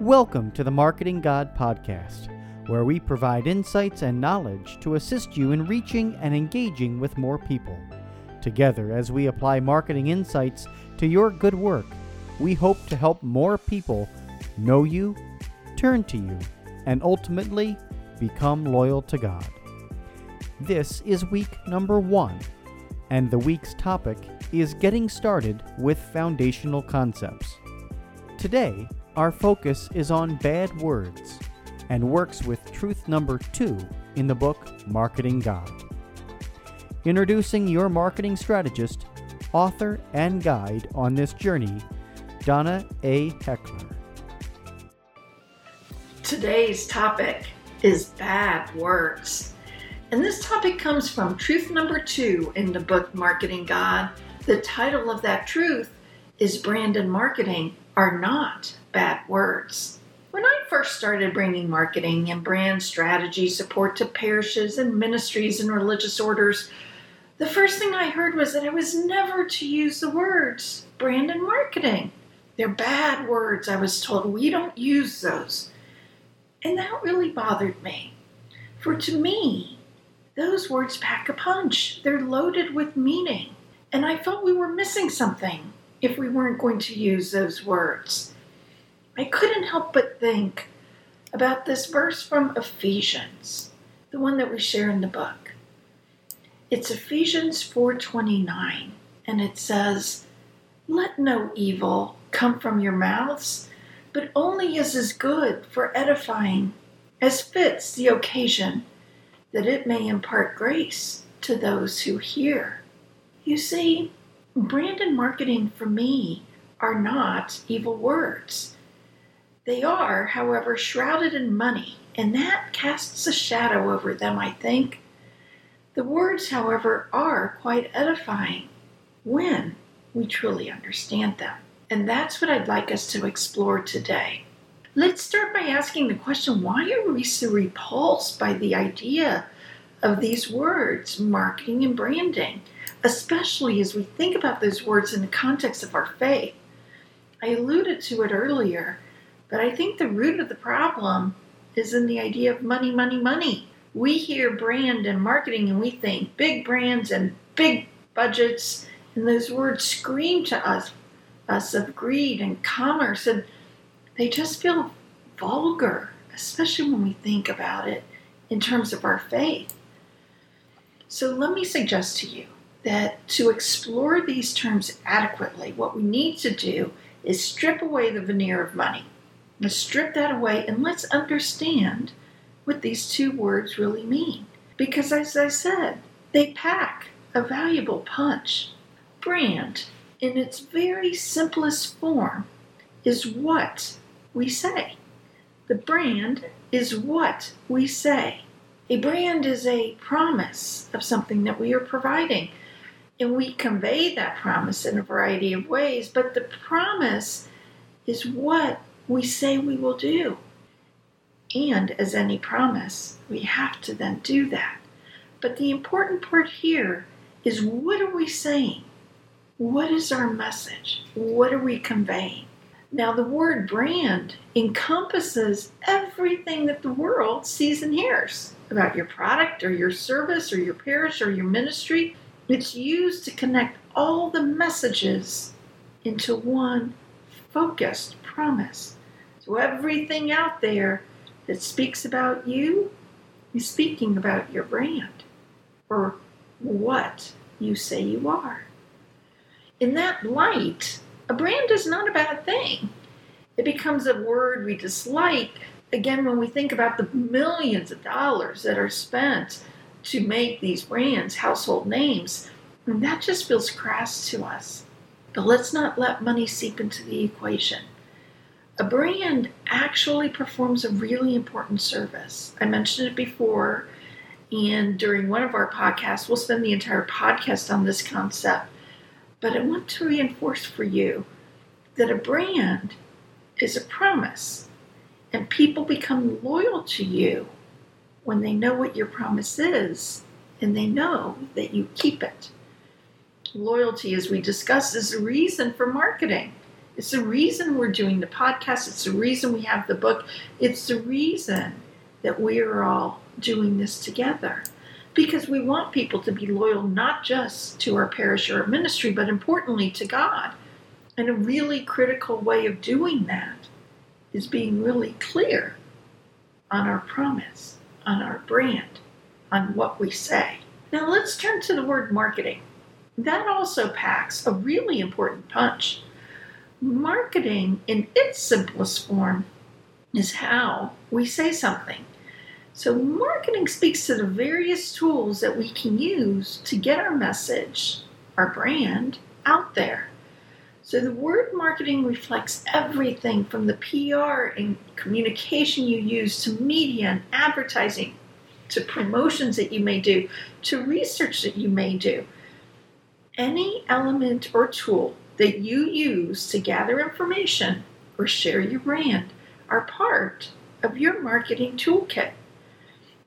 Welcome to the Marketing God Podcast, where we provide insights and knowledge to assist you in reaching and engaging with more people. Together, as we apply marketing insights to your good work, we hope to help more people know you, turn to you, and ultimately become loyal to God. This is week number one, and the week's topic is getting started with foundational concepts. Today, our focus is on bad words and works with truth number two in the book Marketing God. Introducing your marketing strategist, author, and guide on this journey, Donna A. Heckler. Today's topic is bad words. And this topic comes from truth number two in the book Marketing God. The title of that truth is Brand and Marketing Are Not bad words. When I first started bringing marketing and brand strategy support to parishes and ministries and religious orders, the first thing I heard was that I was never to use the words brand and marketing. They're bad words, I was told. We don't use those. And that really bothered me. For to me, those words pack a punch. They're loaded with meaning. And I felt we were missing something if we weren't going to use those words. I couldn't help but think about this verse from Ephesians, the one that we share in the book. It's Ephesians 4:29 and it says, "Let no evil come from your mouths, but only as is good for edifying, as fits the occasion, that it may impart grace to those who hear." You see, brand and marketing for me are not evil words. They are, however, shrouded in money, and that casts a shadow over them, I think. The words, however, are quite edifying when we truly understand them. And that's what I'd like us to explore today. Let's start by asking the question why are we so repulsed by the idea of these words, marketing and branding, especially as we think about those words in the context of our faith? I alluded to it earlier but I think the root of the problem is in the idea of money, money, money. We hear brand and marketing and we think big brands and big budgets, and those words scream to us, us of greed and commerce, and they just feel vulgar, especially when we think about it in terms of our faith. So let me suggest to you that to explore these terms adequately, what we need to do is strip away the veneer of money Let's strip that away and let's understand what these two words really mean. Because, as I said, they pack a valuable punch. Brand, in its very simplest form, is what we say. The brand is what we say. A brand is a promise of something that we are providing. And we convey that promise in a variety of ways, but the promise is what we say we will do. And as any promise, we have to then do that. But the important part here is what are we saying? What is our message? What are we conveying? Now, the word brand encompasses everything that the world sees and hears about your product or your service or your parish or your ministry. It's used to connect all the messages into one focused promise. So everything out there that speaks about you is speaking about your brand or what you say you are. In that light, a brand is not a bad thing. It becomes a word we dislike again when we think about the millions of dollars that are spent to make these brands household names. And that just feels crass to us. But let's not let money seep into the equation. A brand actually performs a really important service. I mentioned it before, and during one of our podcasts, we'll spend the entire podcast on this concept. But I want to reinforce for you that a brand is a promise, and people become loyal to you when they know what your promise is and they know that you keep it. Loyalty, as we discussed, is a reason for marketing. It's the reason we're doing the podcast. It's the reason we have the book. It's the reason that we are all doing this together. Because we want people to be loyal not just to our parish or our ministry, but importantly to God. And a really critical way of doing that is being really clear on our promise, on our brand, on what we say. Now let's turn to the word marketing. That also packs a really important punch. Marketing, in its simplest form, is how we say something. So, marketing speaks to the various tools that we can use to get our message, our brand, out there. So, the word marketing reflects everything from the PR and communication you use to media and advertising to promotions that you may do to research that you may do. Any element or tool that you use to gather information or share your brand are part of your marketing toolkit.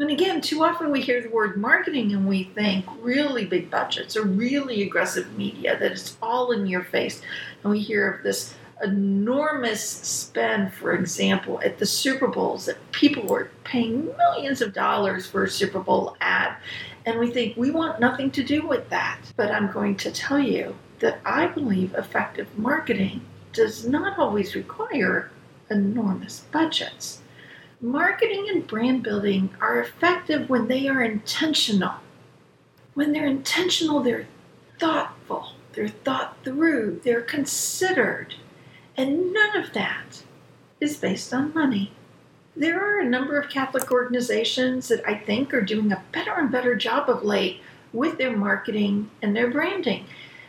And again, too often we hear the word marketing and we think really big budgets or really aggressive media that it's all in your face. And we hear of this enormous spend, for example, at the Super Bowls that people were paying millions of dollars for a Super Bowl ad. And we think we want nothing to do with that. But I'm going to tell you that I believe effective marketing does not always require enormous budgets. Marketing and brand building are effective when they are intentional. When they're intentional, they're thoughtful, they're thought through, they're considered. And none of that is based on money. There are a number of Catholic organizations that I think are doing a better and better job of late with their marketing and their branding.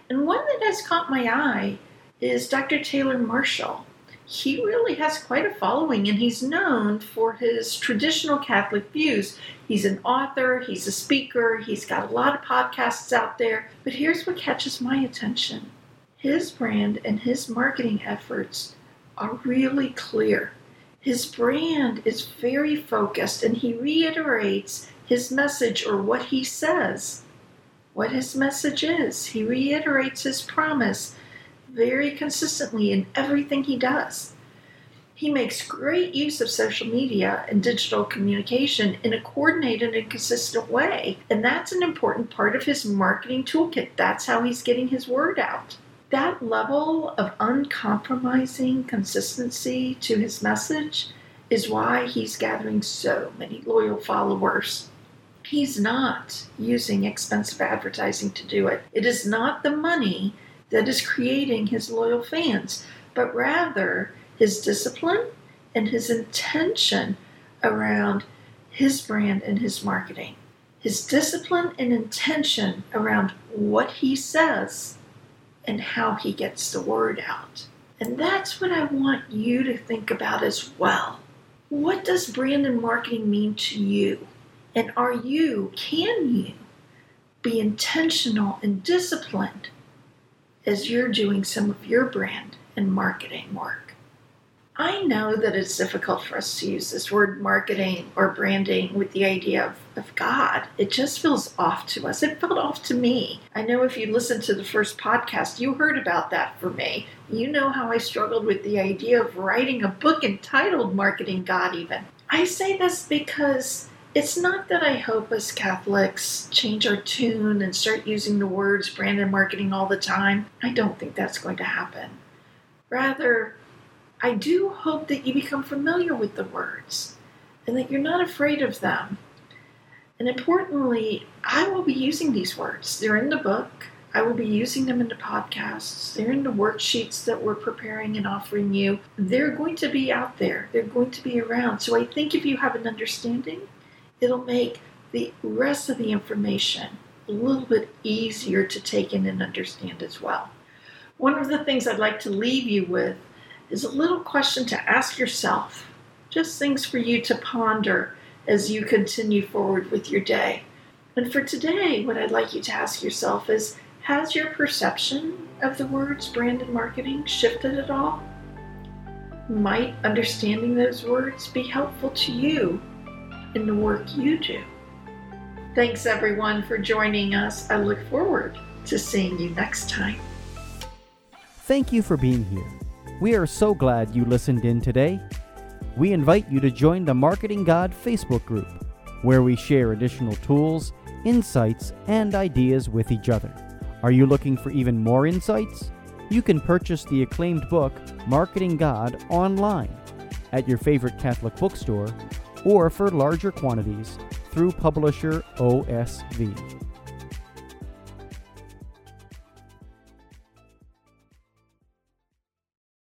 And one that has caught my eye is Dr. Taylor Marshall. He really has quite a following and he's known for his traditional Catholic views. He's an author, he's a speaker, he's got a lot of podcasts out there. But here's what catches my attention his brand and his marketing efforts are really clear. His brand is very focused and he reiterates his message or what he says, what his message is. He reiterates his promise very consistently in everything he does. He makes great use of social media and digital communication in a coordinated and consistent way, and that's an important part of his marketing toolkit. That's how he's getting his word out that level of uncompromising consistency to his message is why he's gathering so many loyal followers. He's not using expensive advertising to do it. It is not the money that is creating his loyal fans, but rather his discipline and his intention around his brand and his marketing. His discipline and intention around what he says and how he gets the word out. And that's what I want you to think about as well. What does brand and marketing mean to you? And are you, can you be intentional and disciplined as you're doing some of your brand and marketing work? I know that it's difficult for us to use this word marketing or branding with the idea of, of God. It just feels off to us. It felt off to me. I know if you listened to the first podcast, you heard about that for me. You know how I struggled with the idea of writing a book entitled Marketing God, even. I say this because it's not that I hope as Catholics change our tune and start using the words brand and marketing all the time. I don't think that's going to happen. Rather, I do hope that you become familiar with the words and that you're not afraid of them. And importantly, I will be using these words. They're in the book. I will be using them in the podcasts. They're in the worksheets that we're preparing and offering you. They're going to be out there, they're going to be around. So I think if you have an understanding, it'll make the rest of the information a little bit easier to take in and understand as well. One of the things I'd like to leave you with is a little question to ask yourself, just things for you to ponder as you continue forward with your day. And for today, what I'd like you to ask yourself is Has your perception of the words brand and marketing shifted at all? Might understanding those words be helpful to you in the work you do? Thanks everyone for joining us. I look forward to seeing you next time. Thank you for being here. We are so glad you listened in today. We invite you to join the Marketing God Facebook group, where we share additional tools, insights, and ideas with each other. Are you looking for even more insights? You can purchase the acclaimed book, Marketing God, online at your favorite Catholic bookstore or for larger quantities through publisher OSV.